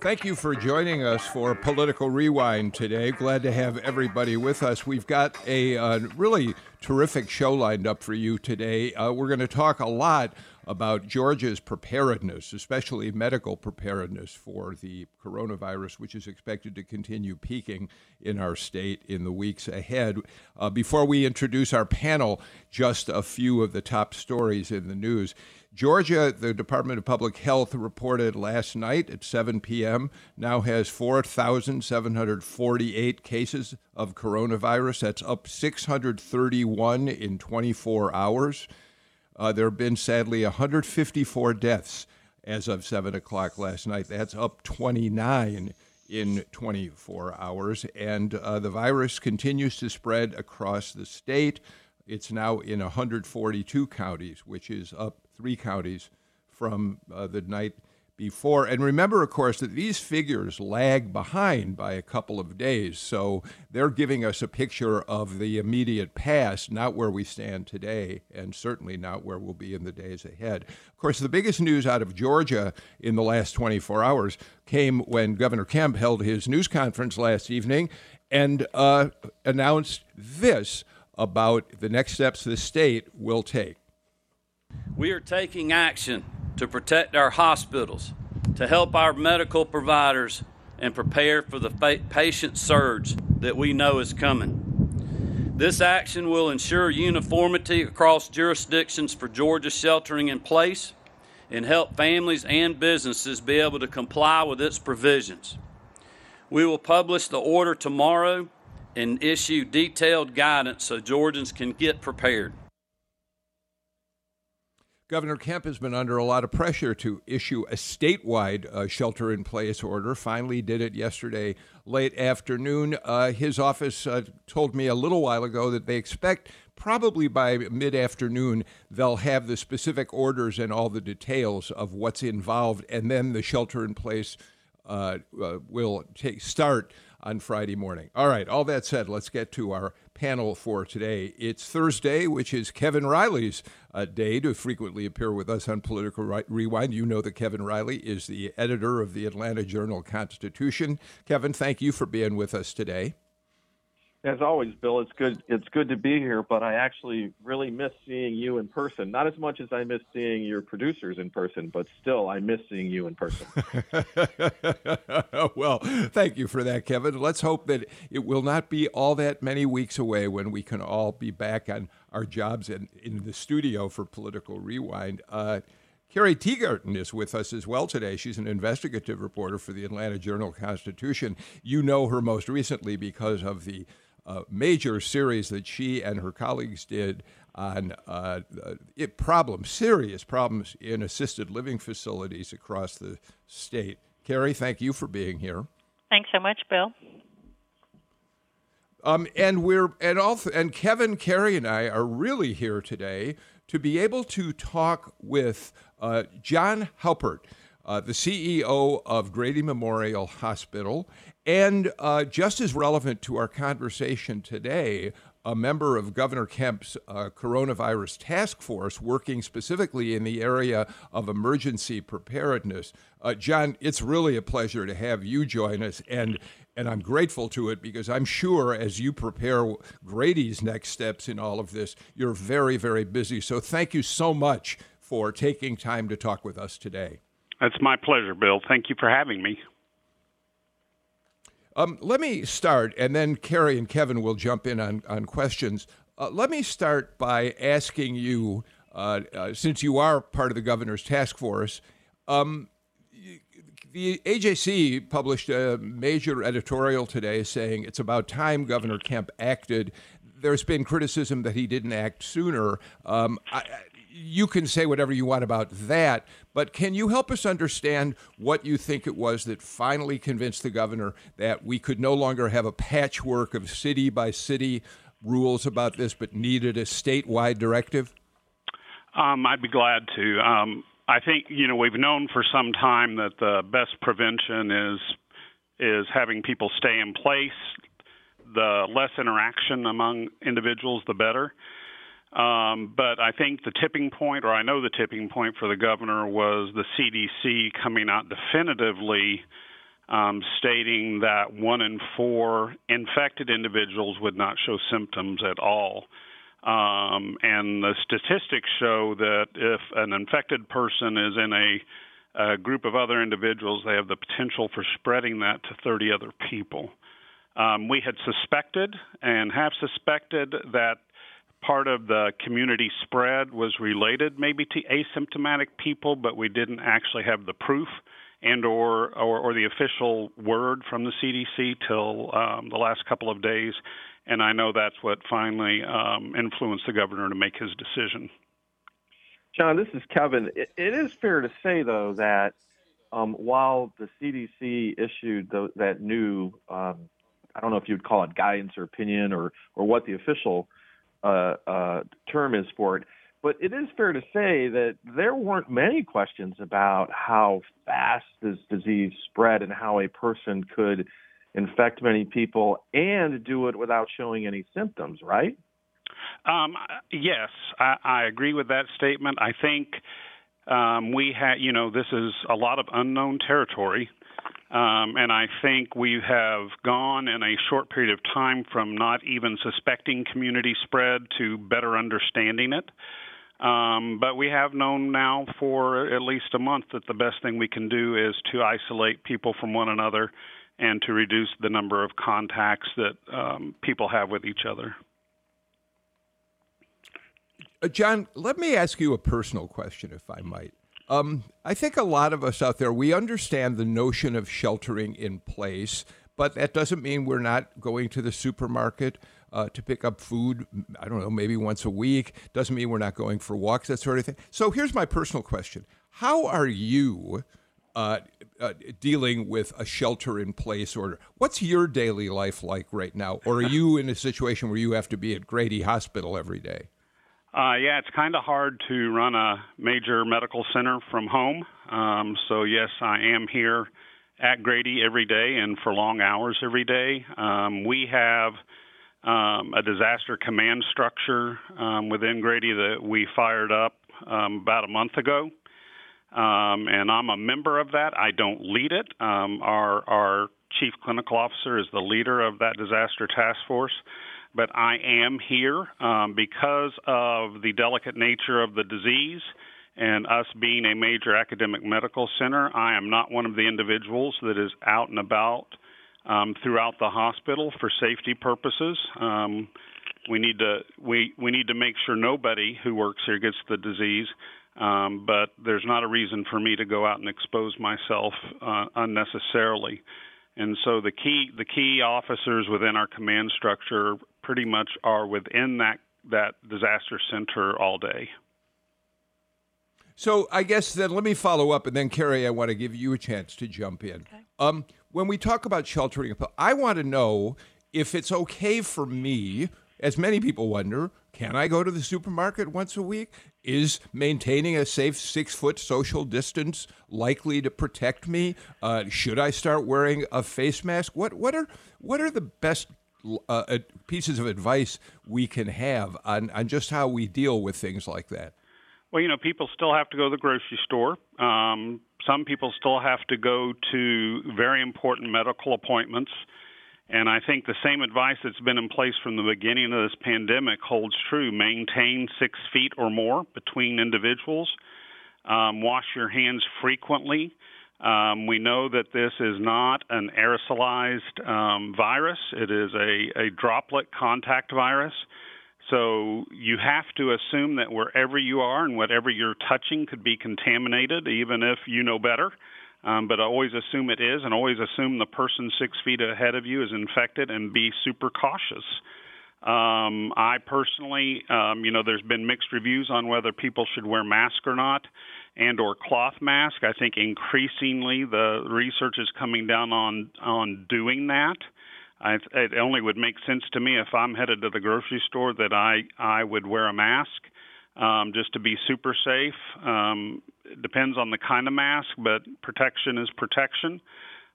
Thank you for joining us for Political Rewind today. Glad to have everybody with us. We've got a uh, really terrific show lined up for you today. Uh, we're going to talk a lot about Georgia's preparedness, especially medical preparedness for the coronavirus, which is expected to continue peaking in our state in the weeks ahead. Uh, before we introduce our panel, just a few of the top stories in the news. Georgia, the Department of Public Health reported last night at 7 p.m., now has 4,748 cases of coronavirus. That's up 631 in 24 hours. Uh, there have been sadly 154 deaths as of 7 o'clock last night. That's up 29 in 24 hours. And uh, the virus continues to spread across the state. It's now in 142 counties, which is up three counties from uh, the night before. And remember, of course, that these figures lag behind by a couple of days. So they're giving us a picture of the immediate past, not where we stand today, and certainly not where we'll be in the days ahead. Of course, the biggest news out of Georgia in the last 24 hours came when Governor Kemp held his news conference last evening and uh, announced this about the next steps the state will take. We are taking action to protect our hospitals, to help our medical providers, and prepare for the patient surge that we know is coming. This action will ensure uniformity across jurisdictions for Georgia sheltering in place and help families and businesses be able to comply with its provisions. We will publish the order tomorrow and issue detailed guidance so Georgians can get prepared. Governor Kemp has been under a lot of pressure to issue a statewide uh, shelter in place order. Finally, did it yesterday late afternoon. Uh, his office uh, told me a little while ago that they expect probably by mid afternoon they'll have the specific orders and all the details of what's involved, and then the shelter in place uh, uh, will take start on Friday morning. All right, all that said, let's get to our panel for today. It's Thursday, which is Kevin Riley's uh, day to frequently appear with us on Political Rewind. You know that Kevin Riley is the editor of the Atlanta Journal Constitution. Kevin, thank you for being with us today. As always, Bill, it's good. It's good to be here, but I actually really miss seeing you in person. Not as much as I miss seeing your producers in person, but still, I miss seeing you in person. well, thank you for that, Kevin. Let's hope that it will not be all that many weeks away when we can all be back on our jobs in, in the studio for Political Rewind. Uh, Carrie Teegardin is with us as well today. She's an investigative reporter for the Atlanta Journal Constitution. You know her most recently because of the uh, major series that she and her colleagues did on uh, it problems, serious problems in assisted living facilities across the state. Carrie, thank you for being here. Thanks so much, Bill. Um, and we're and also and Kevin, Carrie, and I are really here today to be able to talk with uh, John Haupert, uh, the CEO of Grady Memorial Hospital, and uh, just as relevant to our conversation today, a member of Governor Kemp's uh, coronavirus task force working specifically in the area of emergency preparedness. Uh, John, it's really a pleasure to have you join us, and and I'm grateful to it because I'm sure as you prepare Grady's next steps in all of this, you're very, very busy. So thank you so much for taking time to talk with us today. That's my pleasure, Bill. Thank you for having me. Um, let me start, and then Carrie and Kevin will jump in on, on questions. Uh, let me start by asking you, uh, uh, since you are part of the governor's task force, um, the AJC published a major editorial today saying it's about time Governor Kemp acted. There's been criticism that he didn't act sooner. Um, I, you can say whatever you want about that, but can you help us understand what you think it was that finally convinced the governor that we could no longer have a patchwork of city by city rules about this, but needed a statewide directive? Um, I'd be glad to. Um, I think you know we've known for some time that the best prevention is is having people stay in place. The less interaction among individuals, the better. Um, but I think the tipping point, or I know the tipping point for the governor, was the CDC coming out definitively um, stating that one in four infected individuals would not show symptoms at all. Um, and the statistics show that if an infected person is in a, a, group of other individuals, they have the potential for spreading that to 30 other people. Um, we had suspected and have suspected that part of the community spread was related maybe to asymptomatic people, but we didn't actually have the proof and or, or, or the official word from the CDC till um, the last couple of days, and I know that's what finally um, influenced the governor to make his decision. John, this is Kevin. it, it is fair to say, though, that um, while the CDC issued the, that new, um, I don't know if you'd call it guidance or opinion or or what the official uh, uh, term is for it, but it is fair to say that there weren't many questions about how fast this disease spread and how a person could infect many people and do it without showing any symptoms, right? Um, yes, I, I agree with that statement. I think um, we had, you know, this is a lot of unknown territory. Um, and I think we have gone in a short period of time from not even suspecting community spread to better understanding it. Um, but we have known now for at least a month that the best thing we can do is to isolate people from one another and to reduce the number of contacts that um, people have with each other. Uh, John, let me ask you a personal question, if I might. Um, I think a lot of us out there, we understand the notion of sheltering in place, but that doesn't mean we're not going to the supermarket uh, to pick up food, I don't know, maybe once a week. Doesn't mean we're not going for walks, that sort of thing. So here's my personal question How are you? Uh, uh, dealing with a shelter in place order. What's your daily life like right now? Or are you in a situation where you have to be at Grady Hospital every day? Uh, yeah, it's kind of hard to run a major medical center from home. Um, so, yes, I am here at Grady every day and for long hours every day. Um, we have um, a disaster command structure um, within Grady that we fired up um, about a month ago. Um, and I'm a member of that. I don't lead it. Um, our, our chief clinical officer is the leader of that disaster task force. But I am here um, because of the delicate nature of the disease and us being a major academic medical center. I am not one of the individuals that is out and about um, throughout the hospital for safety purposes. Um, we need to we we need to make sure nobody who works here gets the disease. Um, but there's not a reason for me to go out and expose myself uh, unnecessarily. And so the key the key officers within our command structure pretty much are within that that disaster center all day. So I guess then let me follow up, and then Carrie, I want to give you a chance to jump in. Okay. Um, when we talk about sheltering, I want to know if it's okay for me, as many people wonder, can I go to the supermarket once a week? Is maintaining a safe six foot social distance likely to protect me? Uh, should I start wearing a face mask? What what are what are the best uh, pieces of advice we can have on, on just how we deal with things like that? Well, you know, people still have to go to the grocery store. Um, some people still have to go to very important medical appointments. And I think the same advice that's been in place from the beginning of this pandemic holds true. Maintain six feet or more between individuals. Um, wash your hands frequently. Um, we know that this is not an aerosolized um, virus, it is a, a droplet contact virus. So you have to assume that wherever you are and whatever you're touching could be contaminated, even if you know better. Um, but always assume it is, and always assume the person six feet ahead of you is infected, and be super cautious. Um, I personally, um, you know, there's been mixed reviews on whether people should wear masks or not, and or cloth mask. I think increasingly the research is coming down on on doing that. I, it only would make sense to me if I'm headed to the grocery store that I I would wear a mask. um, just to be super safe. Um, it depends on the kind of mask, but protection is protection.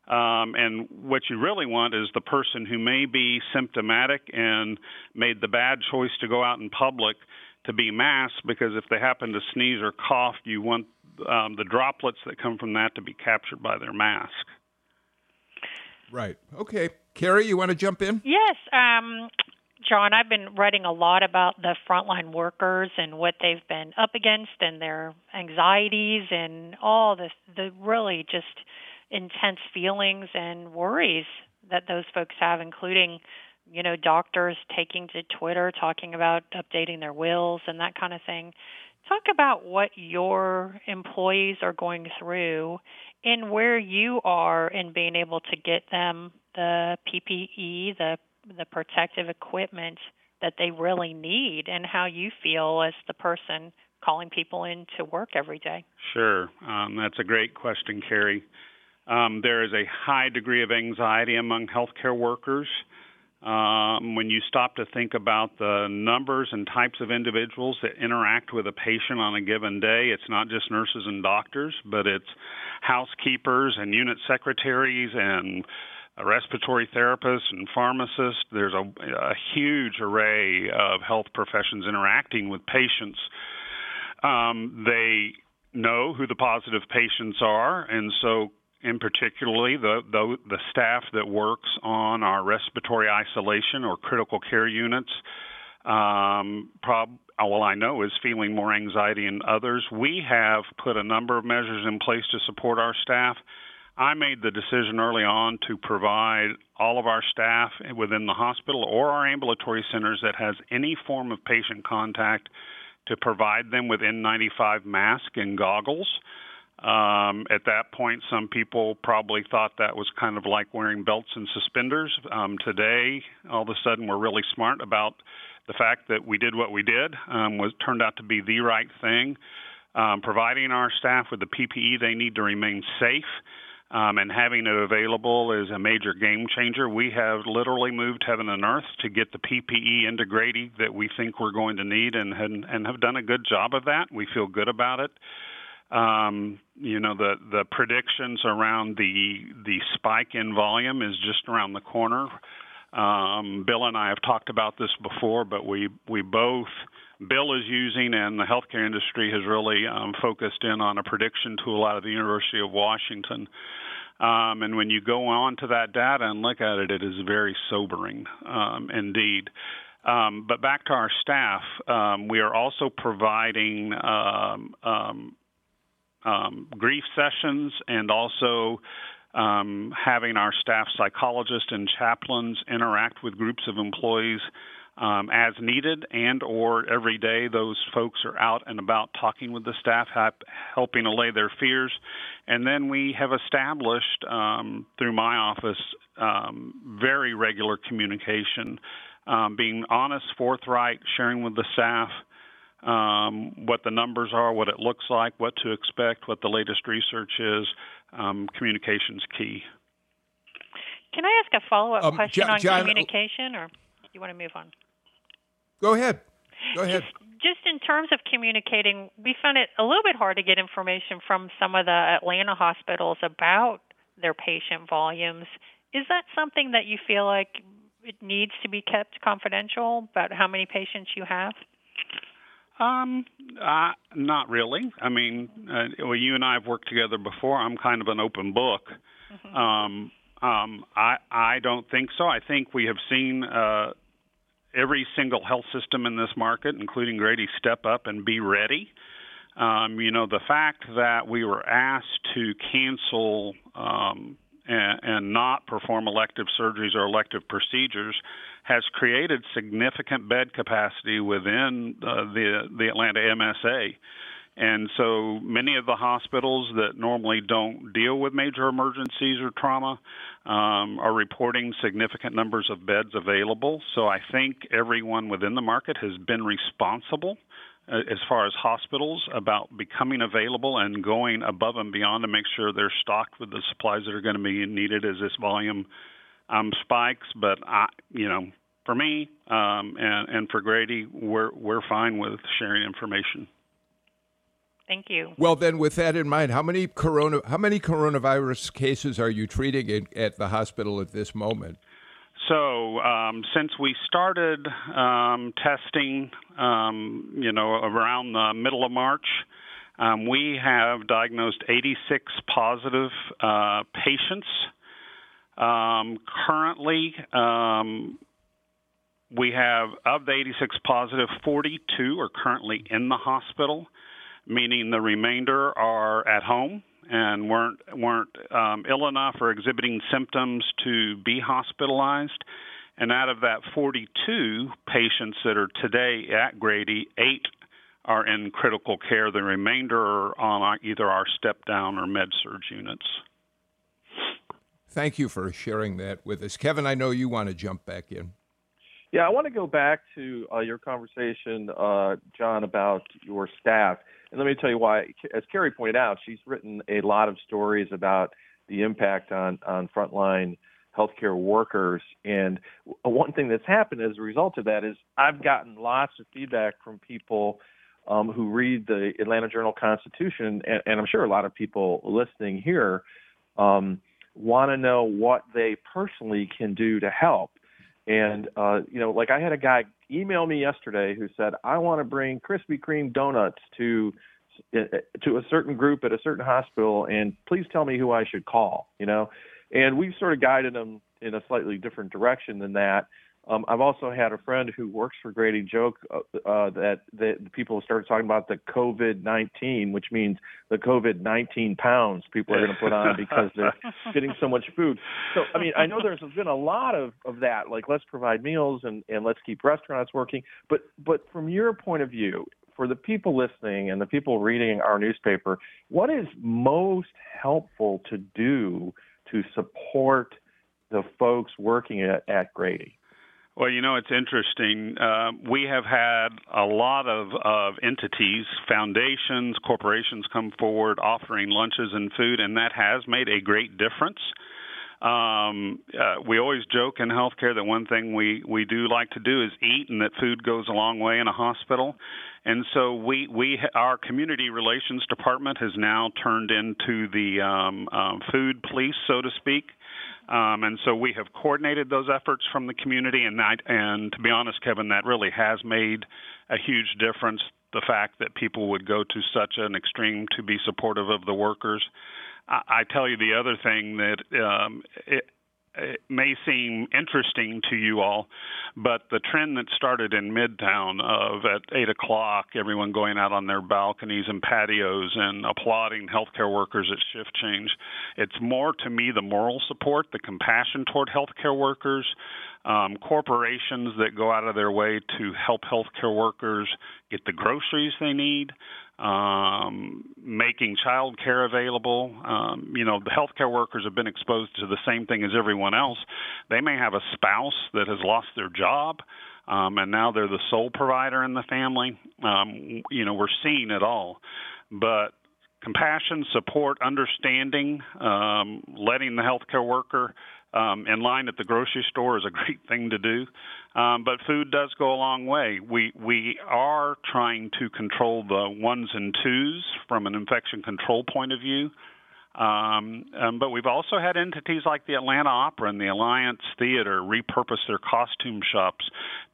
Um, and what you really want is the person who may be symptomatic and made the bad choice to go out in public to be masked because if they happen to sneeze or cough, you want um, the droplets that come from that to be captured by their mask. Right. Okay. Carrie, you want to jump in? Yes. Um, John, I've been writing a lot about the frontline workers and what they've been up against and their anxieties and all the the really just intense feelings and worries that those folks have, including, you know, doctors taking to Twitter talking about updating their wills and that kind of thing. Talk about what your employees are going through and where you are in being able to get them the PPE, the the protective equipment that they really need and how you feel as the person calling people in to work every day. Sure. Um, that's a great question, Carrie. Um, there is a high degree of anxiety among healthcare workers. Um, when you stop to think about the numbers and types of individuals that interact with a patient on a given day, it's not just nurses and doctors, but it's housekeepers and unit secretaries and respiratory therapists and pharmacists. There's a, a huge array of health professions interacting with patients. Um, they know who the positive patients are, and so in particularly the, the, the staff that works on our respiratory isolation or critical care units. Um, prob- well, I know is feeling more anxiety than others. We have put a number of measures in place to support our staff. I made the decision early on to provide all of our staff within the hospital or our ambulatory centers that has any form of patient contact to provide them with N95 mask and goggles. Um, at that point, some people probably thought that was kind of like wearing belts and suspenders. Um, today, all of a sudden, we're really smart about the fact that we did what we did um, was turned out to be the right thing. Um, providing our staff with the PPE they need to remain safe um, and having it available is a major game changer. We have literally moved heaven and earth to get the PPE into Grady that we think we're going to need, and and, and have done a good job of that. We feel good about it. Um, you know the the predictions around the the spike in volume is just around the corner. Um, Bill and I have talked about this before, but we we both Bill is using and the healthcare industry has really um, focused in on a prediction tool out of the University of Washington. Um, and when you go on to that data and look at it, it is very sobering um, indeed. Um, but back to our staff, um, we are also providing um, um, grief sessions and also having our staff psychologists and chaplains interact with groups of employees um, as needed and or every day those folks are out and about talking with the staff helping allay their fears. And then we have established um, through my office um, very regular communication um, being honest forthright sharing with the staff um, what the numbers are what it looks like what to expect what the latest research is um, communication's key can I ask a follow up question John, on John, communication, or you want to move on? Go ahead. Go ahead. Just, just in terms of communicating, we found it a little bit hard to get information from some of the Atlanta hospitals about their patient volumes. Is that something that you feel like it needs to be kept confidential about how many patients you have? Um, uh, not really. I mean, uh, well, you and I have worked together before. I'm kind of an open book. Mm-hmm. Um, um, I I don't think so. I think we have seen uh, every single health system in this market, including Grady, step up and be ready. Um, you know, the fact that we were asked to cancel um, and, and, not perform elective surgeries or elective procedures has created significant bed capacity within uh, the the Atlanta MSA. And so many of the hospitals that normally don't deal with major emergencies or trauma um, are reporting significant numbers of beds available. So I think everyone within the market has been responsible uh, as far as hospitals about becoming available and going above and beyond to make sure they're stocked with the supplies that are going to be needed as this volume um, spikes. But I, you know, for me um, and, and for Grady, we're we're fine with sharing information. Thank you. Well, then, with that in mind, how many corona how many coronavirus cases are you treating in, at the hospital at this moment? So, um, since we started um, testing, um, you know, around the middle of March, um, we have diagnosed 86 positive uh, patients. Um, currently, um, we have of the 86 positive, 42 are currently in the hospital, meaning the remainder are at home and weren't weren't um, ill enough or exhibiting symptoms to be hospitalized. And out of that 42 patients that are today at Grady, eight are in critical care. The remainder are on either our step down or med surg units. Thank you for sharing that with us. Kevin, I know you want to jump back in. Yeah, I want to go back to uh, your conversation, uh, John, about your staff. And let me tell you why. As Carrie pointed out, she's written a lot of stories about the impact on, on frontline healthcare workers. And one thing that's happened as a result of that is I've gotten lots of feedback from people um, who read the Atlanta Journal Constitution, and, and, I'm sure a lot of people listening here um, want to know what they personally can do to help. And uh, you know, like I had a guy email me yesterday who said, "I want to bring Krispy Kreme donuts to uh, to a certain group at a certain hospital, and please tell me who I should call." You know, and we've sort of guided them in a slightly different direction than that. Um, I've also had a friend who works for Grady joke uh, uh, that that people started talking about the COVID nineteen, which means the COVID nineteen pounds people are going to put on because they're getting so much food. So I mean, I know there's been a lot of of that, like let's provide meals and and let's keep restaurants working. But but from your point of view, for the people listening and the people reading our newspaper, what is most helpful to do to support the folks working at, at Grady? Well, you know, it's interesting. Uh, we have had a lot of, of entities, foundations, corporations come forward offering lunches and food, and that has made a great difference. Um, uh, we always joke in healthcare that one thing we, we do like to do is eat, and that food goes a long way in a hospital. And so we we our community relations department has now turned into the um, um, food police, so to speak. Um, and so we have coordinated those efforts from the community, and I, and to be honest, Kevin, that really has made a huge difference. The fact that people would go to such an extreme to be supportive of the workers. I, I tell you the other thing that um, it, it may seem interesting to you all, but the trend that started in Midtown of at eight o'clock, everyone going out on their balconies and patios and applauding healthcare workers at shift change, it's more to me the moral support, the compassion toward healthcare workers, um, corporations that go out of their way to help healthcare workers get the groceries they need um, making child care available. Um, you know, the healthcare workers have been exposed to the same thing as everyone else. They may have a spouse that has lost their job. Um, and now they're the sole provider in the family. Um, you know, we're seeing it all. But compassion, support, understanding, um, letting the healthcare worker um, in line at the grocery store is a great thing to do. Um, but food does go a long way. We we are trying to control the ones and twos from an infection control point of view. Um, um, but we've also had entities like the Atlanta Opera and the Alliance Theater repurpose their costume shops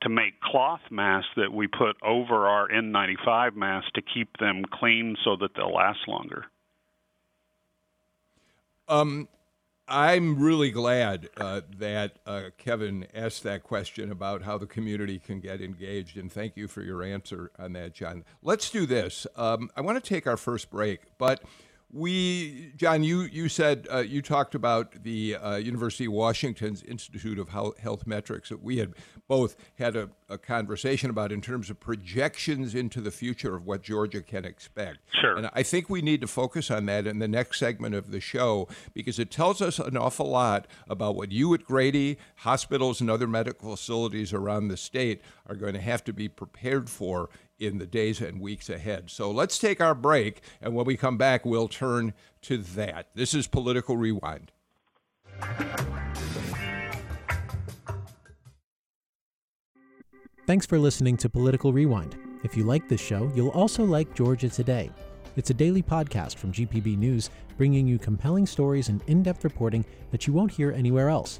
to make cloth masks that we put over our N95 masks to keep them clean so that they'll last longer. Um, I'm really glad uh, that uh, Kevin asked that question about how the community can get engaged, and thank you for your answer on that, John. Let's do this. Um, I want to take our first break, but we, John, you you said uh, you talked about the uh, University of Washington's Institute of Health Metrics that we had both had a, a, conversation about in terms of projections into the future of what Georgia can expect. Sure. And I think we need to focus on that in the next segment of the show because it tells us an awful lot about what you at Grady, hospitals, and other medical facilities around the state are going to have to be prepared for in the days and weeks ahead. So let's take our break, and when we come back, we'll turn to that. This is Political Rewind. Thanks for listening to Political Rewind. If you like this show, you'll also like Georgia Today. It's a daily podcast from GPB News, bringing you compelling stories and in depth reporting that you won't hear anywhere else.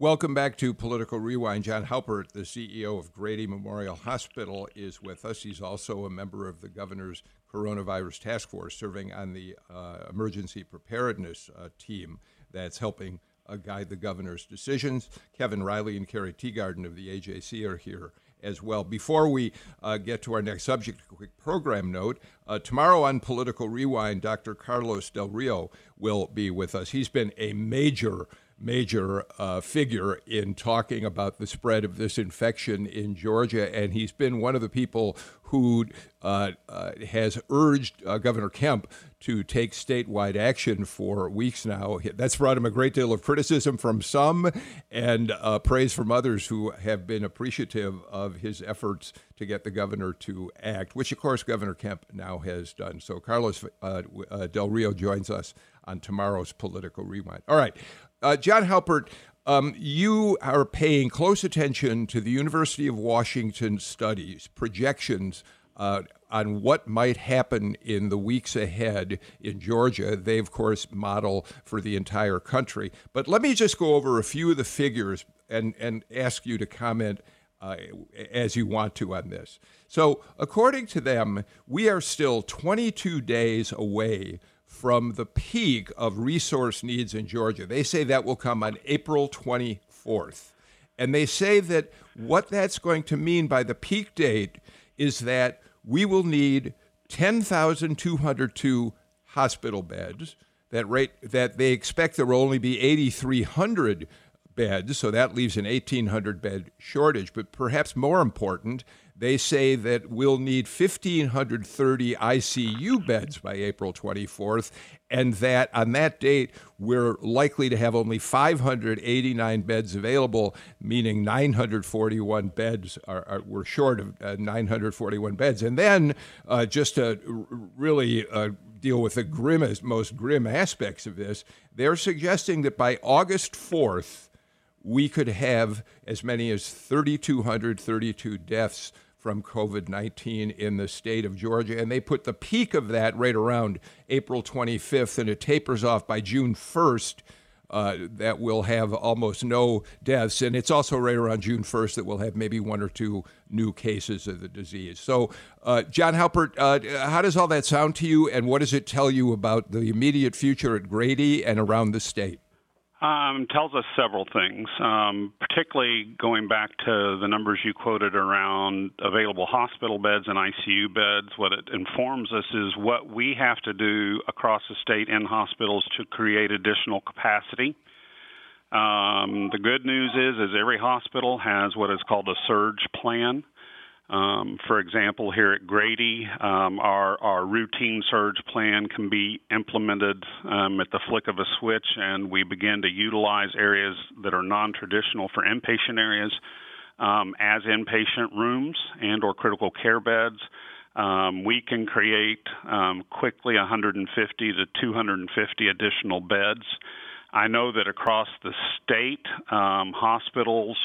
Welcome back to Political Rewind. John Haupert, the CEO of Grady Memorial Hospital, is with us. He's also a member of the governor's coronavirus task force, serving on the uh, emergency preparedness uh, team that's helping uh, guide the governor's decisions. Kevin Riley and Carrie Teegardin of the AJC are here as well. Before we uh, get to our next subject, a quick program note. Uh, tomorrow on Political Rewind, Dr. Carlos Del Rio will be with us. He's been a major major uh, figure in talking about the spread of this infection in Georgia, and he's been one of the people who uh, uh, has urged uh, Governor Kemp to take statewide action for weeks now. That's brought him a great deal of criticism from some and uh, praise from others who have been appreciative of his efforts to get the governor to act, which, of course, Governor Kemp now has done. So Carlos uh, Del Rio joins us on tomorrow's Political Rewind. All right. Uh, John Haupert, um, you are paying close attention to the University of Washington studies, projections uh, on what might happen in the weeks ahead in Georgia. They, of course, model for the entire country. But let me just go over a few of the figures and, and ask you to comment uh, as you want to on this. So, according to them, we are still 22 days away from the peak of resource needs in Georgia. They say that will come on April 24th. And they say that what that's going to mean by the peak date is that we will need 10,202 hospital beds. That rate that they expect there will only be 8,300 beds, so that leaves an 1,800 bed shortage. But perhaps more important, they say that we'll need 1,530 ICU beds by April 24th, and that on that date, we're likely to have only 589 beds available, meaning 941 beds are, are we're short of uh, 941 beds. And then, uh, just to really uh, deal with the grimmest, most grim aspects of this, they're suggesting that by August 4th, we could have as many as 3,232 deaths from COVID 19 in the state of Georgia. And they put the peak of that right around April 25th, and it tapers off by June 1st. Uh, that will have almost no deaths. And it's also right around June 1st that we'll have maybe one or two new cases of the disease. So, uh, John Haupert, uh, how does all that sound to you, and what does it tell you about the immediate future at Grady and around the state? Um, tells us several things, um, particularly going back to the numbers you quoted around available hospital beds and ICU beds. What it informs us is what we have to do across the state in hospitals to create additional capacity. Um, the good news is, is every hospital has what is called a surge plan. Um, for example, here at Grady, um, our, our routine surge plan can be implemented um, at the flick of a switch, and we begin to utilize areas that are non-traditional for inpatient areas um, as inpatient rooms and or critical care beds. Um, we can create um, quickly 150 to 250 additional beds. I know that across the state, hospitals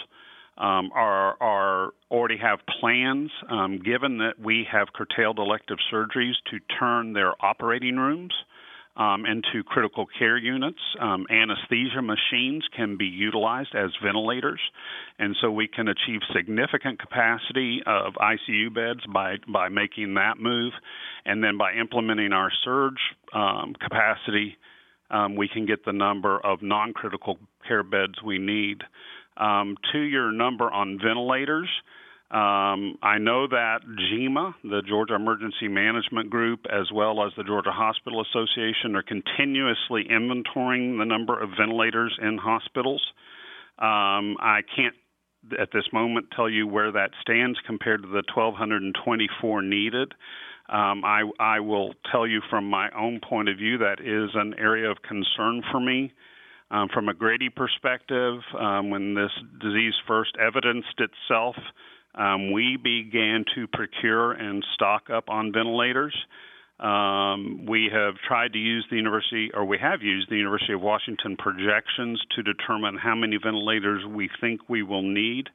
um, are, are already have plans, um, given that we have curtailed elective surgeries, to turn their operating rooms um, into critical care units. Um, anesthesia machines can be utilized as ventilators, and so we can achieve significant capacity of ICU beds by by making that move, and then by implementing our surge um, capacity. Um, we can get the number of non critical care beds we need. Um, to your number on ventilators, um, I know that GEMA, the Georgia Emergency Management Group, as well as the Georgia Hospital Association, are continuously inventorying the number of ventilators in hospitals. Um, I can't at this moment tell you where that stands compared to the 1,224 needed. Um, I, I will tell you from my own point of view that is an area of concern for me Um, from a Grady perspective, um, when this disease first evidenced itself, um, we began to procure and stock up on ventilators. Um, we have tried to use the university, or we have used the University of Washington projections to determine how many ventilators we think we will need.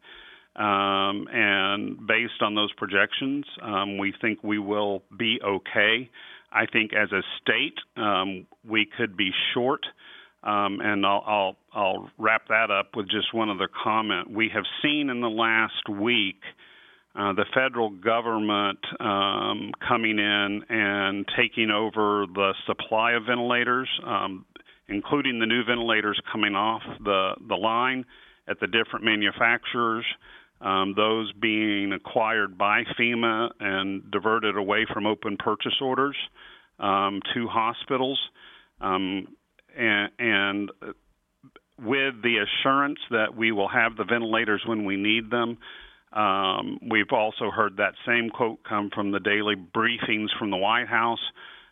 Um, and based on those projections, um, we think we will be okay. I think as a state, um, we could be short. Um, and I'll, I'll, I'll wrap that up with just one other comment. We have seen in the last week uh, the federal government um, coming in and taking over the supply of ventilators, um, including the new ventilators coming off the, the line at the different manufacturers. Um, those being acquired by FEMA and diverted away from open purchase orders um, to hospitals. Um, and, and, with the assurance that we will have the ventilators when we need them, um, we've also heard that same quote come from the daily briefings from the White House.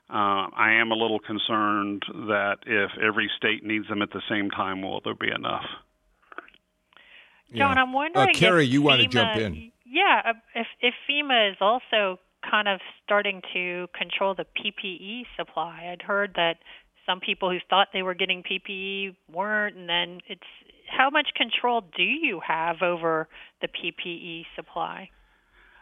Uh, I am a little concerned that if every state needs them at the same time, will there be enough? John, Yeah. I'm wondering. Uh, Carrie, if you wanna jump in. Yeah, uh, if if FEMA is also kind of starting to control the PPE supply. I'd heard that some people who thought they were getting PPE weren't, and then it's how much control do you have over the PPE supply?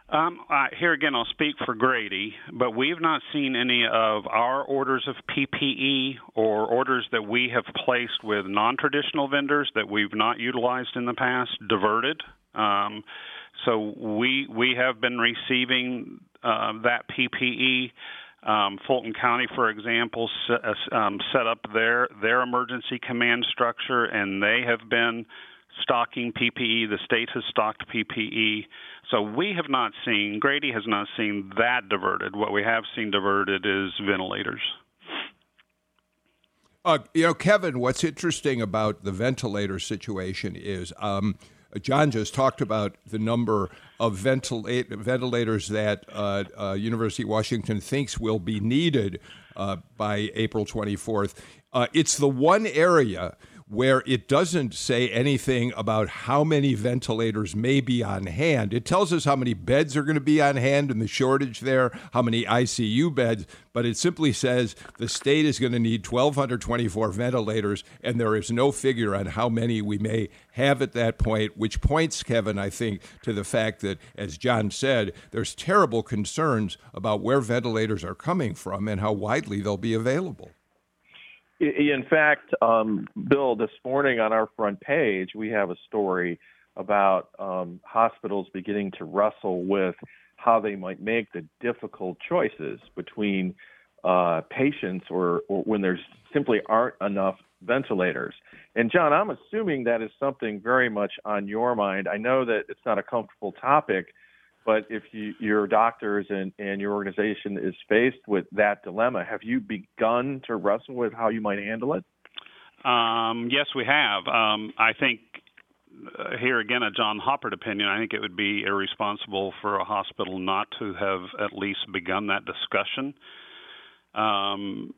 Um, uh, here again, I'll speak for Grady, but we've not seen any of our orders of PPE or orders that we have placed with non traditional vendors that we've not utilized in the past diverted. Um, so we we have been receiving uh, that PPE. Um, Fulton County, for example, set, uh, um, set up their their emergency command structure, and they have been stocking PPE. The state has stocked PPE. So we have not seen, Grady has not seen that diverted. What we have seen diverted is ventilators. Uh, you know, Kevin, what's interesting about the ventilator situation is um, John just talked about the number of ventilators that uh, uh, University of Washington thinks will be needed uh, by April 24th. Uh, it's the one area where it doesn't say anything about how many ventilators may be on hand. It tells us how many beds are going to be on hand and the shortage there, how many ICU beds, but it simply says the state is going to need 1,224 ventilators, and there is no figure on how many we may have at that point, which points, Kevin, I think, to the fact that, as John said, there's terrible concerns about where ventilators are coming from and how widely they'll be available. In fact, um, Bill, this morning on our front page, we have a story about um, hospitals beginning to wrestle with how they might make the difficult choices between uh, patients or, or when there's simply aren't enough ventilators. And John, I'm assuming that is something very much on your mind. I know that it's not a comfortable topic, but if you, your doctors and, and your organization is faced with that dilemma, have you begun to wrestle with how you might handle it? Um, yes, we have. Um, I think uh, here again, a John Haupert opinion. I think it would be irresponsible for a hospital not to have at least begun that discussion. Um,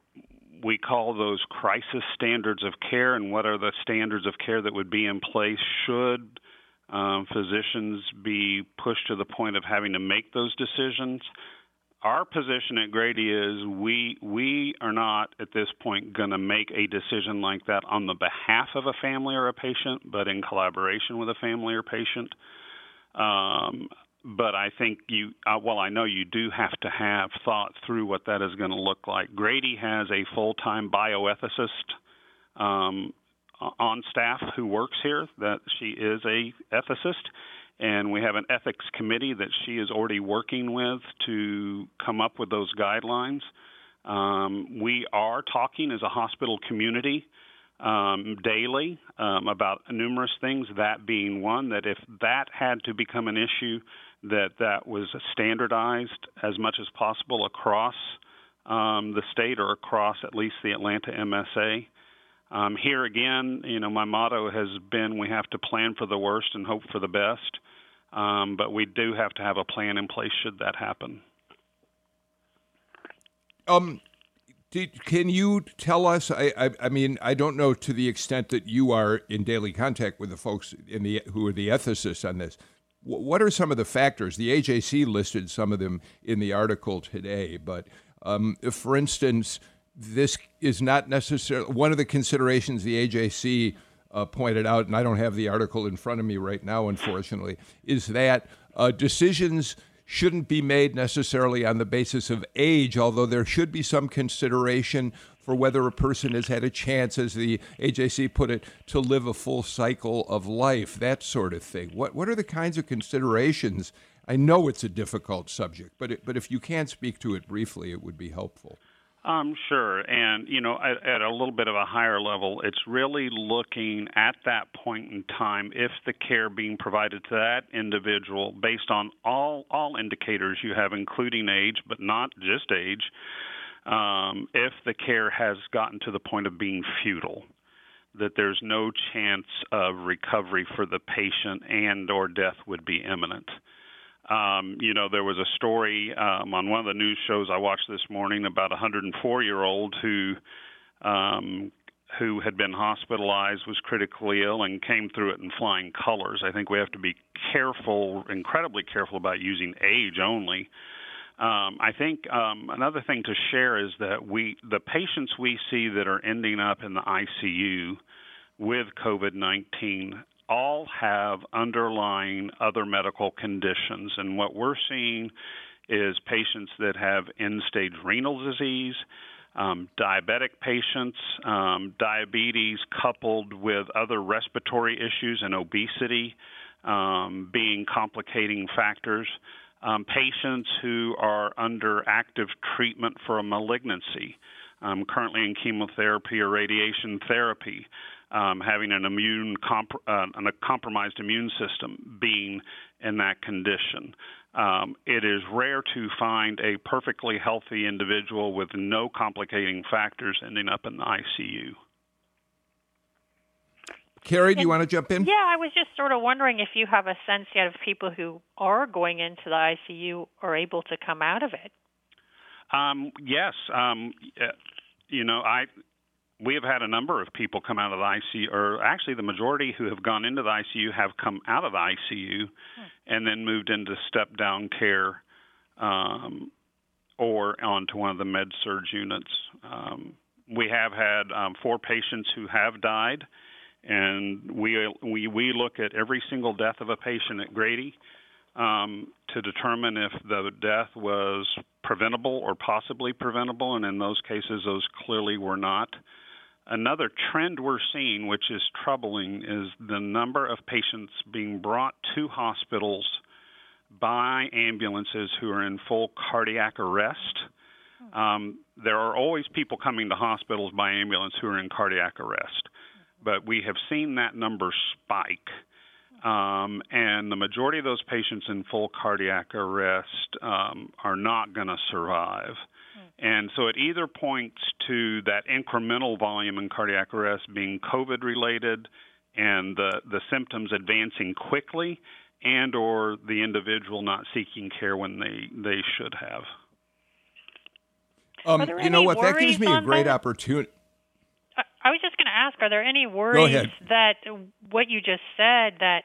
we call those crisis standards of care, and what are the standards of care that would be in place should um, physicians be pushed to the point of having to make those decisions. Our position at Grady is we we are not at this point going to make a decision like that on the behalf of a family or a patient, but in collaboration with a family or patient. Um, but I think you, uh, well, I know you do have to have thought through what that is going to look like. Grady has a full time bioethicist um, on staff who works here that she is a ethicist and we have an ethics committee that she is already working with to come up with those guidelines. Um, we are talking as a hospital community um, daily um, about numerous things. That being one that if that had to become an issue, that that was standardized as much as possible across um, the state or across at least the Atlanta MSA. Um, here again, you know, my motto has been we have to plan for the worst and hope for the best, um, but we do have to have a plan in place should that happen. Um, Did, can you tell us? I, I, I, mean, I don't know to the extent that you are in daily contact with the folks in the who are the ethicists on this. what are some of the factors? The AJC listed some of them in the article today, but um, for instance, this is not necessarily one of the considerations the AJC uh, pointed out, and I don't have the article in front of me right now, unfortunately, is that uh, decisions shouldn't be made necessarily on the basis of age, although there should be some consideration for whether a person has had a chance, as the AJC put it, to live a full cycle of life, that sort of thing. What, what are the kinds of considerations? I know it's a difficult subject, but, it, but if you can speak to it briefly, it would be helpful. Um, sure. And, you know, at, at, a little bit of a higher level, it's really looking at that point in time if the care being provided to that individual, based on all, all indicators you have, including age, but not just age, um, if the care has gotten to the point of being futile that there's no chance of recovery for the patient and or death would be imminent. Um, you know, there was a story um, on one of the news shows I watched this morning about a 104 year old who um, who had been hospitalized, was critically ill, and came through it in flying colors. I think we have to be careful, incredibly careful about using age only. Um, I think um, another thing to share is that we, the patients we see that are ending up in the ICU with COVID 19 all have underlying other medical conditions. And what we're seeing is patients that have end stage renal disease, um, diabetic patients, um, diabetes coupled with other respiratory issues and obesity um, being complicating factors. Um, patients who are under active treatment for a malignancy, um, currently in chemotherapy or radiation therapy, um, having an immune comp- uh, a compromised immune system being in that condition. Um, it is rare to find a perfectly healthy individual with no complicating factors ending up in the ICU. Carrie, do you want to jump in? Yeah, I was just sort of wondering if you have a sense yet of people who are going into the ICU are able to come out of it. Um, yes, um, you know, I we have had a number of people come out of the ICU, or actually the majority who have gone into the ICU have come out of the ICU hmm. and then moved into step down care um, or onto one of the med surg units. Um, we have had um, four patients who have died, and we, we, we look at every single death of a patient at Grady. Um, to determine if the death was preventable or possibly preventable, and in those cases, those clearly were not. Another trend we're seeing, which is troubling, is the number of patients being brought to hospitals by ambulances who are in full cardiac arrest. Um, there are always people coming to hospitals by ambulance who are in cardiac arrest, but we have seen that number spike. Um, and the majority of those patients in full cardiac arrest um, are not going to survive. And so it either points to that incremental volume in cardiac arrest being COVID related and the, the symptoms advancing quickly and or the individual not seeking care when they, they should have. Um, you know what? That gives me a great that? opportunity. I was just going to ask: Are there any worries that what you just said that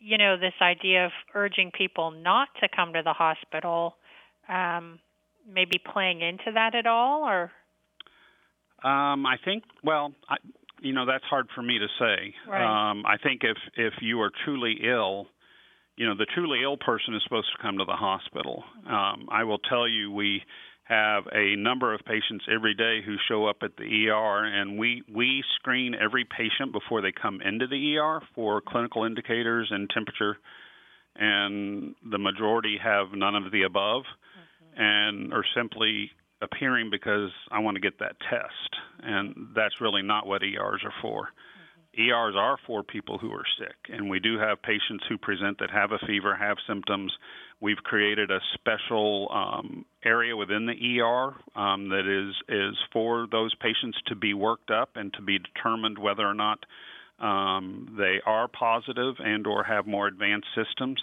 you know this idea of urging people not to come to the hospital um, maybe playing into that at all, or? Um, I think. Well, I, you know, that's hard for me to say. Right. Um, I think if if you are truly ill, you know, the truly ill person is supposed to come to the hospital. Um, I will tell you, we have a number of patients every day who show up at the ER, and we we screen every patient before they come into the ER for clinical indicators and temperature, and the majority have none of the above and are simply appearing because I want to get that test. And that's really not what ERs are for. Mm-hmm. ERs are for people who are sick, and we do have patients who present that have a fever, have symptoms. We've created a special um, area within the ER um, that is is for those patients to be worked up and to be determined whether or not um, they are positive and or have more advanced systems.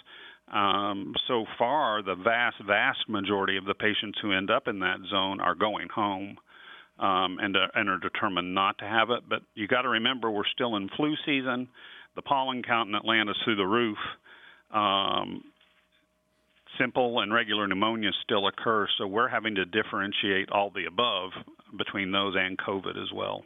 Um, so far, the vast, vast majority of the patients who end up in that zone are going home. um, and uh, and are determined not to have it. But you got to remember, we're still in flu season. The pollen count in Atlanta is through the roof. Um, simple and regular pneumonia still occur, so we're having to differentiate all the above between those and COVID as well.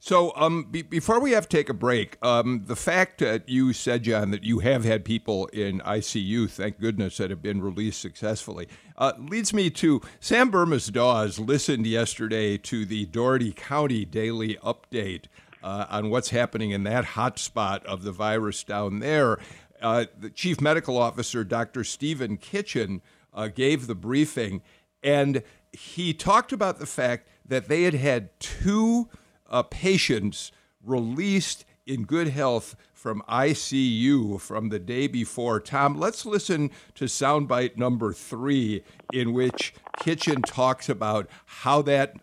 So, um, be- before we have to take a break, um, the fact that you said, John, that you have had people in ICU, thank goodness, that have been released successfully, uh, leads me to Sam Bermas Dawes listened yesterday to the Dougherty County Daily Update uh, on what's happening in that hotspot of the virus down there. Uh, the Chief Medical Officer, Dr. Stephen Kitchen, uh, gave the briefing, and he talked about the fact that they had had two uh, patients released in good health from ICU from the day before. Tom, let's listen to soundbite number three, in which Kitchen talks about how that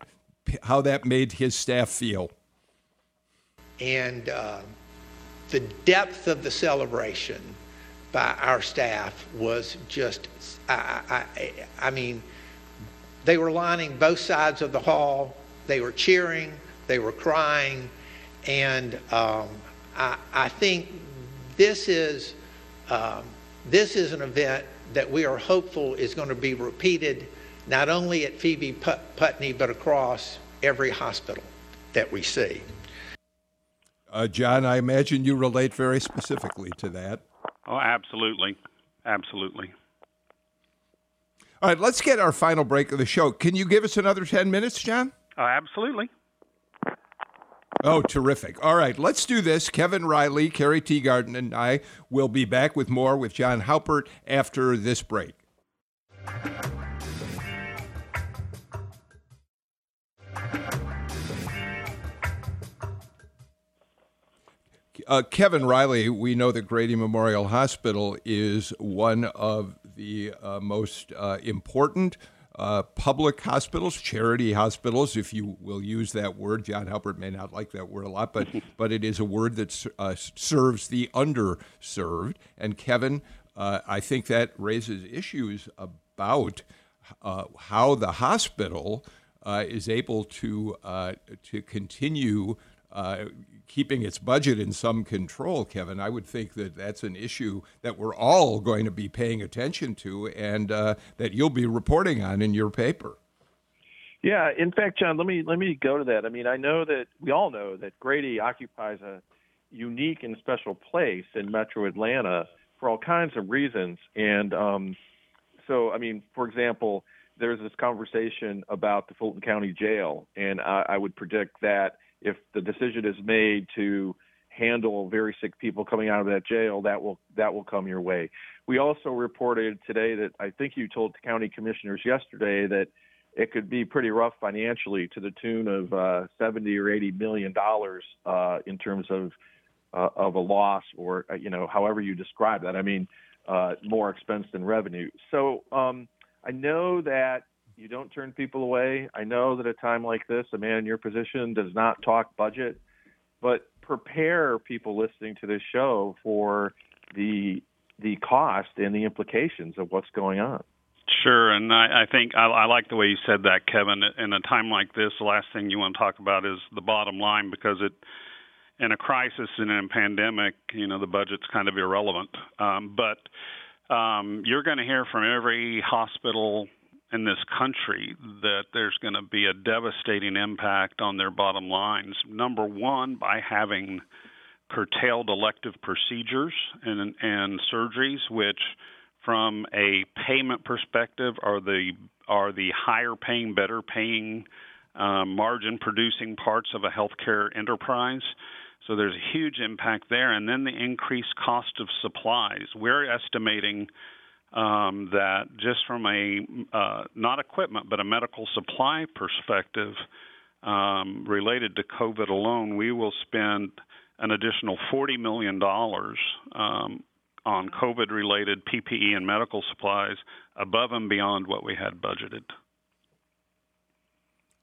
how that made his staff feel. And uh, the depth of the celebration by our staff was just, I, I, I mean, they were lining both sides of the hall. They were cheering they were crying. And um, I, I, think this is, um, this is an event that we are hopeful is going to be repeated not only at Phoebe Put- Putney, but across every hospital that we see. Uh, John, I imagine you relate very specifically to that. Oh, absolutely. Absolutely. All right, let's get our final break of the show. Can you give us another 10 minutes, John? Uh, absolutely. Oh, terrific. All right, let's do this. Kevin Riley, Carrie Teegardin, and I will be back with more with John Haupert after this break. Uh, Kevin Riley, we know that Grady Memorial Hospital is one of the uh, most uh, important uh, public hospitals, charity hospitals, if you will use that word. John Haupert may not like that word a lot, but but it is a word that uh, serves the underserved. And Kevin, uh, I think that raises issues about uh, how the hospital uh, is able to uh, to continue keeping its budget in some control, Kevin, I would think that that's an issue that we're all going to be paying attention to and uh, that you'll be reporting on in your paper. Yeah, in fact, John, let me let me go to that. I mean, I know that we all know that Grady occupies a unique and special place in Metro Atlanta for all kinds of reasons, and um, so I mean, for example, there's this conversation about the Fulton County Jail, and I, I would predict that if the decision is made to handle very sick people coming out of that jail, that will that will come your way. We also reported today that I think you told the county commissioners yesterday that it could be pretty rough financially to the tune of uh, 70 or 80 million dollars uh, in terms of uh, of a loss or uh, you know however you describe that. I mean uh, more expense than revenue. So um, I know that you don't turn people away. I know that at a time like this, a man in your position does not talk budget, but prepare people listening to this show for the the cost and the implications of what's going on. Sure, and I, I think I, I like the way you said that, Kevin. In a time like this, the last thing you want to talk about is the bottom line because it, in a crisis and in a pandemic, you know, the budget's kind of irrelevant. Um, but um, you're going to hear from every hospital in this country that there's going to be a devastating impact on their bottom lines. Number one, by having curtailed elective procedures and, and surgeries, which, from a payment perspective, are the are the higher paying, better paying, uh, margin producing parts of a healthcare enterprise. So there's a huge impact there, and then the increased cost of supplies. We're estimating um, that just from a uh, not equipment but a medical supply perspective um, related to COVID alone, we will spend an additional $40 million um, on COVID related PPE and medical supplies above and beyond what we had budgeted.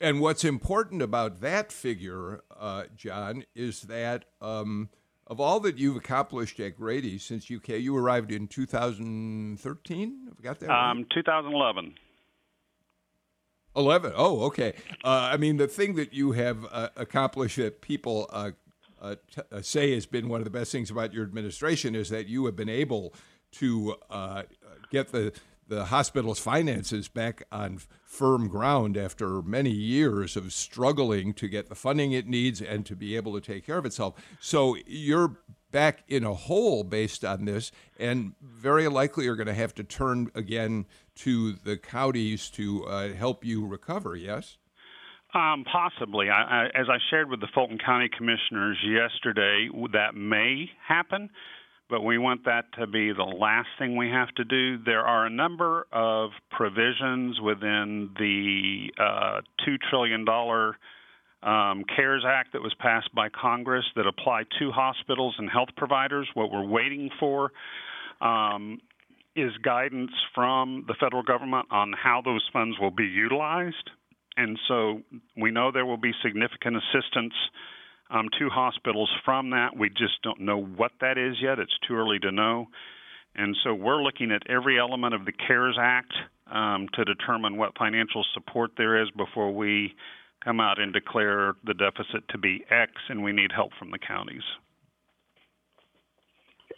And what's important about that figure, uh, John, is that um, of all that you've accomplished at Grady since UK, you arrived in 2013. Have got that? Um, 2011. 11. Oh, okay. Uh, I mean, the thing that you have uh, accomplished that people uh, uh t- uh, say has been one of the best things about your administration is that you have been able to uh, get the the hospital's finances back on firm ground after many years of struggling to get the funding it needs and to be able to take care of itself. So you're back in a hole based on this, and very likely are going to have to turn again to the counties to uh, help you recover. Yes. Um, possibly. I, I, as I shared with the Fulton County Commissioners yesterday, that may happen but we want that to be the last thing we have to do. There are a number of provisions within the uh, $2 trillion um, CARES Act that was passed by Congress that apply to hospitals and health providers. What we're waiting for um, is guidance from the federal government on how those funds will be utilized. And so we know there will be significant assistance um, to hospitals from that. We just don't know what that is yet. It's too early to know. And so we're looking at every element of the CARES Act um, to determine what financial support there is before we come out and declare the deficit to be X and we need help from the counties.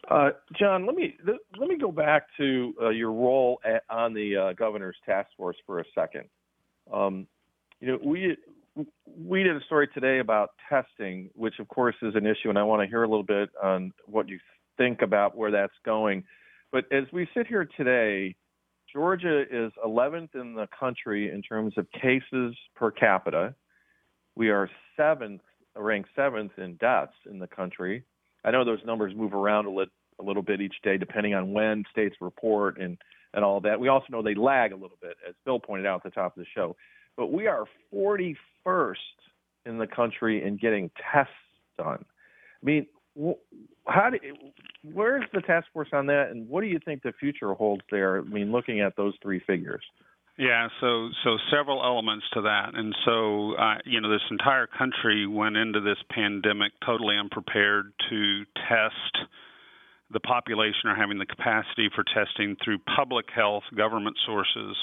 Uh, John, let me let me go back to uh, your role at, on the uh, governor's task force for a second. Um, you know, we we did a story today about testing, which of course is an issue, and I want to hear a little bit on what you think about where that's going. But as we sit here today, Georgia is 11th in the country in terms of cases per capita. We are seventh, ranked seventh in deaths in the country. I know those numbers move around a, lit, a little bit each day depending on when states report and and all that. We also know they lag a little bit, as Bill pointed out at the top of the show but we are 41st in the country in getting tests done. I mean, how do, where's the task force on that, and what do you think the future holds there? I mean, looking at those three figures. Yeah, so so several elements to that, and so uh, you know this entire country went into this pandemic totally unprepared to test the population or having the capacity for testing through public health government sources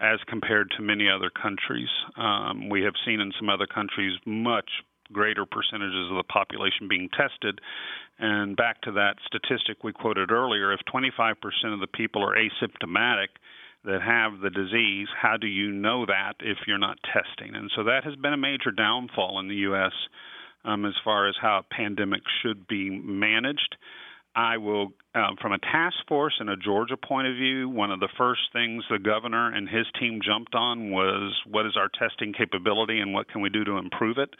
as compared to many other countries. Um, we have seen in some other countries much greater percentages of the population being tested. And back to that statistic we quoted earlier if 25% of the people are asymptomatic, that have the disease, how do you know that if you're not testing? And so that has been a major downfall in the U.S. Um, as far as how a pandemic should be managed. I will, um, from a task force and a Georgia point of view, one of the first things the governor and his team jumped on was what is our testing capability and what can we do to improve it,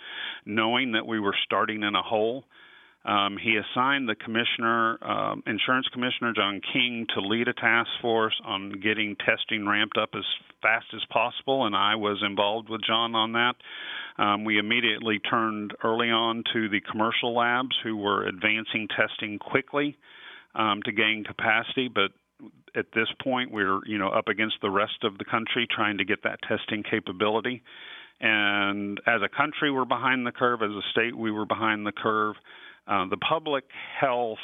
knowing that we were starting in a hole. Um, he assigned the commissioner, um, insurance commissioner John King, to lead a task force on getting testing ramped up as fast as possible, and I was involved with John on that. Um, we immediately turned early on to the commercial labs who were advancing testing quickly um, to gain capacity, but at this point we're you know up against the rest of the country trying to get that testing capability. And as a country, we're behind the curve. As a state, we were behind the curve. Uh, the public health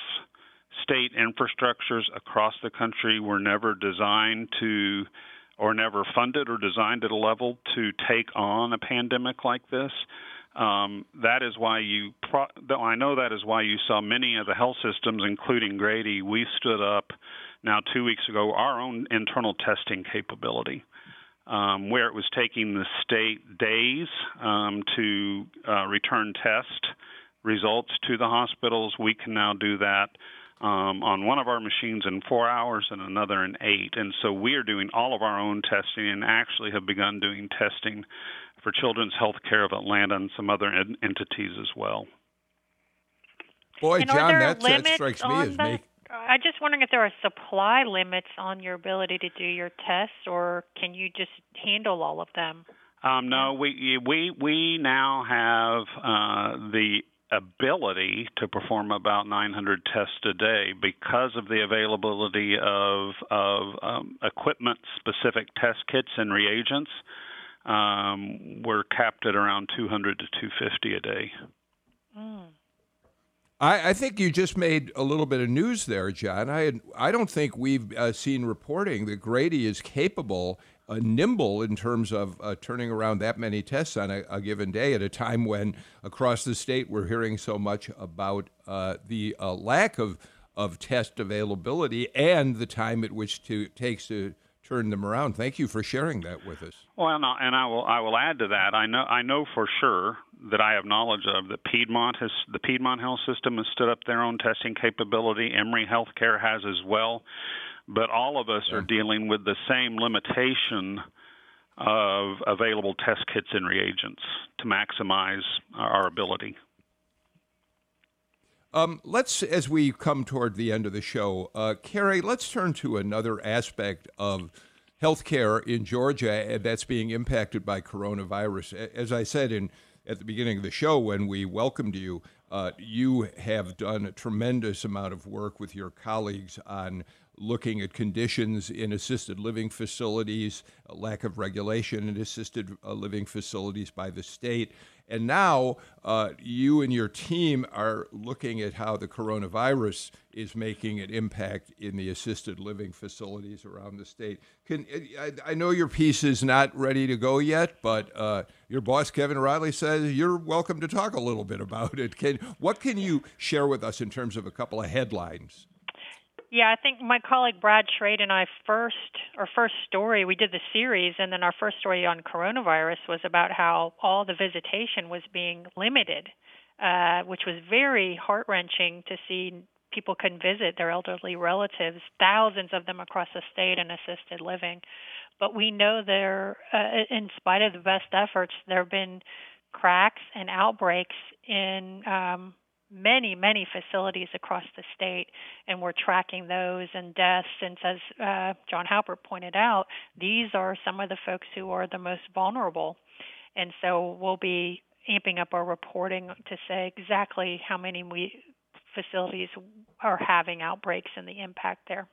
state infrastructures across the country were never designed to or never funded or designed at a level to take on a pandemic like this. Um, that is why you. Pro- I know that is why you saw many of the health systems, including Grady. We stood up now two weeks ago our own internal testing capability, um, where it was taking the state days um, to uh, return test results to the hospitals. We can now do that um, on one of our machines in four hours and another in eight. And so we are doing all of our own testing and actually have begun doing testing for Children's Health Care of Atlanta and some other ed- entities as well. Boy, and John, that, that strikes me as me. I'm just wondering if there are supply limits on your ability to do your tests, or can you just handle all of them? Um, no, we we we now have uh, the ability to perform about 900 tests a day because of the availability of, of um, equipment specific test kits and reagents. Um, we're capped at around 200 to 250 a day. Mm. I, I, think you just made a little bit of news there, John. I I don't think we've uh, seen reporting that Grady is capable uh, nimble in terms of uh, turning around that many tests on a, a, given day at a time when across the state we're hearing so much about uh, the uh, lack of, of test availability and the time at which to takes to turn them around. Thank you for sharing that with us. Well, and I, and I will I will add to that. I know I know for sure that I have knowledge of that Piedmont has the Piedmont Health System has stood up their own testing capability. Emory Healthcare has as well but all of us are dealing with the same limitation of available test kits and reagents to maximize our ability. Um, let's, as we come toward the end of the show, uh, Carrie, let's turn to another aspect of healthcare in Georgia that's being impacted by coronavirus. As I said in at the beginning of the show when we welcomed you, uh, you have done a tremendous amount of work with your colleagues on looking at conditions in assisted living facilities, lack of regulation in assisted uh, living facilities by the state. And now uh, you and your team are looking at how the coronavirus is making an impact in the assisted living facilities around the state. Can I, I know your piece is not ready to go yet, but uh, your boss Kevin Riley says you're welcome to talk a little bit about it. Can what can you share with us in terms of a couple of headlines? Yeah, I think my colleague Brad Schrade and I first our first story we did the series, and then our first story on coronavirus was about how all the visitation was being limited, uh, which was very heart wrenching to see people couldn't visit their elderly relatives, thousands of them across the state in assisted living. But we know there, uh, in spite of the best efforts, there have been cracks and outbreaks in um, many, many facilities across the state, and we're tracking those and deaths. And as uh, John Haupert pointed out, these are some of the folks who are the most vulnerable. And so we'll be amping up our reporting to say exactly how many we, facilities are having outbreaks and the impact there.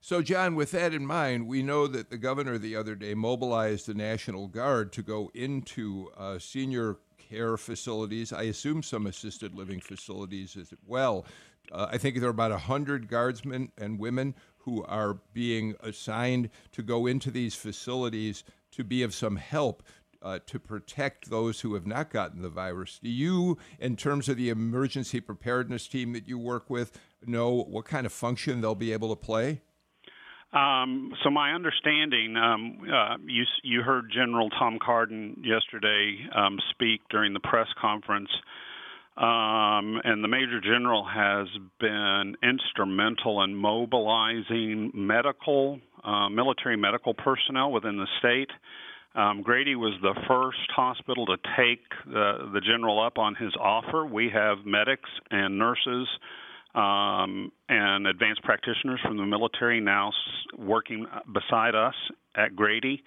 So, John, with that in mind, we know that the governor the other day mobilized the National Guard to go into uh, senior care facilities, I assume some assisted living facilities as well. Uh, I think there are about 100 guardsmen and women who are being assigned to go into these facilities to be of some help uh, to protect those who have not gotten the virus. Do you, in terms of the emergency preparedness team that you work with, know what kind of function they'll be able to play? Um, so my understanding, um, uh, you you heard General Tom Carden yesterday um, speak during the press conference, um, and the Major General has been instrumental in mobilizing medical, uh, military medical personnel within the state. Um, Grady was the first hospital to take the, the general up on his offer. We have medics and nurses um, and advanced practitioners from the military now working beside us at Grady.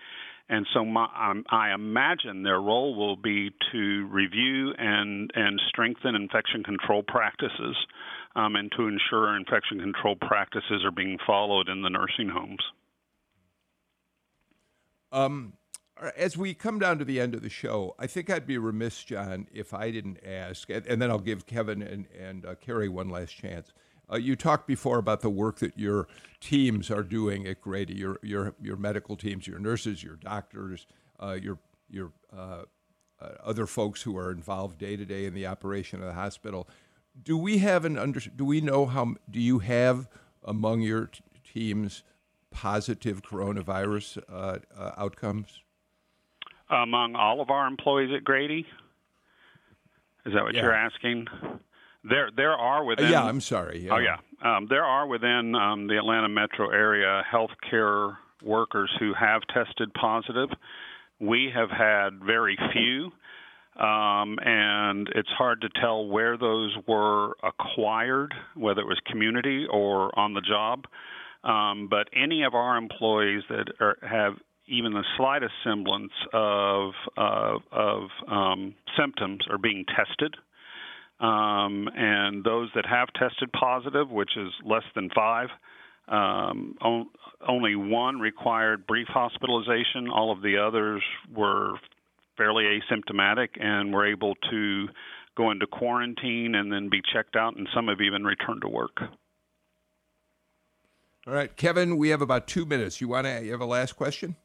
And so my, um, I imagine their role will be to review and, and strengthen infection control practices um, and to ensure infection control practices are being followed in the nursing homes. Um, as we come down to the end of the show, I think I'd be remiss, John, if I didn't ask, and, and then I'll give Kevin and, and uh, Carrie one last chance. Uh, you talked before about the work that your teams are doing at Grady, your your your medical teams, your nurses, your doctors, uh, your your uh, uh, other folks who are involved day to day in the operation of the hospital. Do we have an under? Do we know how? Do you have among your t- teams positive coronavirus uh, outcomes? Among all of our employees at Grady? Is that what yeah. you're asking? There, there are within. Uh, yeah, I'm sorry. Yeah. Oh, yeah. Um, there are within um, the Atlanta metro area healthcare workers who have tested positive. We have had very few, um, and it's hard to tell where those were acquired, whether it was community or on the job. Um, but any of our employees that are, have even the slightest semblance of uh, of um, symptoms are being tested. Um, and those that have tested positive, which is less than five, um, on, only one required brief hospitalization. All of the others were fairly asymptomatic and were able to go into quarantine and then be checked out, and some have even returned to work. All right, Kevin, we have about two minutes. You want to you have a last question?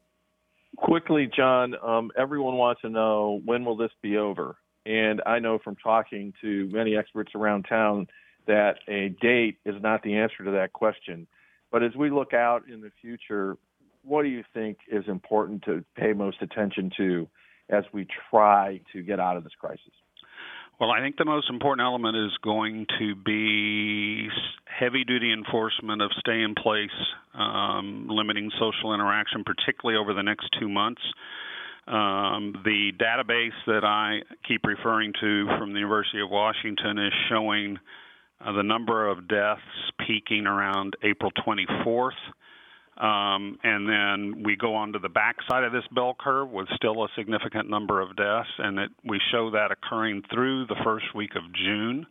Quickly, John. Um, everyone wants to know when will this be over? And I know from talking to many experts around town that a date is not the answer to that question. But as we look out in the future, what do you think is important to pay most attention to as we try to get out of this crisis? Well, I think the most important element is going to be heavy duty enforcement of stay in place, um, limiting social interaction, particularly over the next two months. Um, the database that I keep referring to from the University of Washington is showing uh, the number of deaths peaking around April 24th. Um, and then we go on to the backside of this bell curve with still a significant number of deaths, and it, we show that occurring through the first week of June.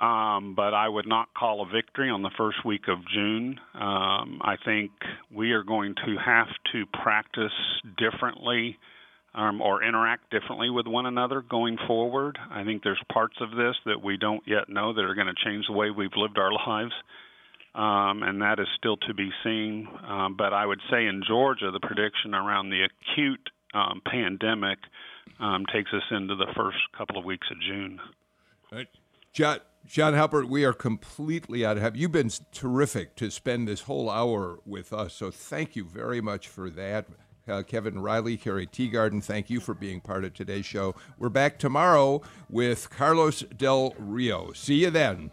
Um, but I would not call a victory on the first week of June. Um, I think we are going to have to practice differently um, or interact differently with one another going forward. I think there's parts of this that we don't yet know that are going to change the way we've lived our lives um, and that is still to be seen. Um, but I would say in Georgia, the prediction around the acute um, pandemic um, takes us into the first couple of weeks of June. Right. John, John Haupert, we are completely out of have. You've been terrific to spend this whole hour with us, so thank you very much for that. Uh, Kevin Riley, Carrie Teegardin, thank you for being part of today's show. We're back tomorrow with Carlos Del Rio. See you then.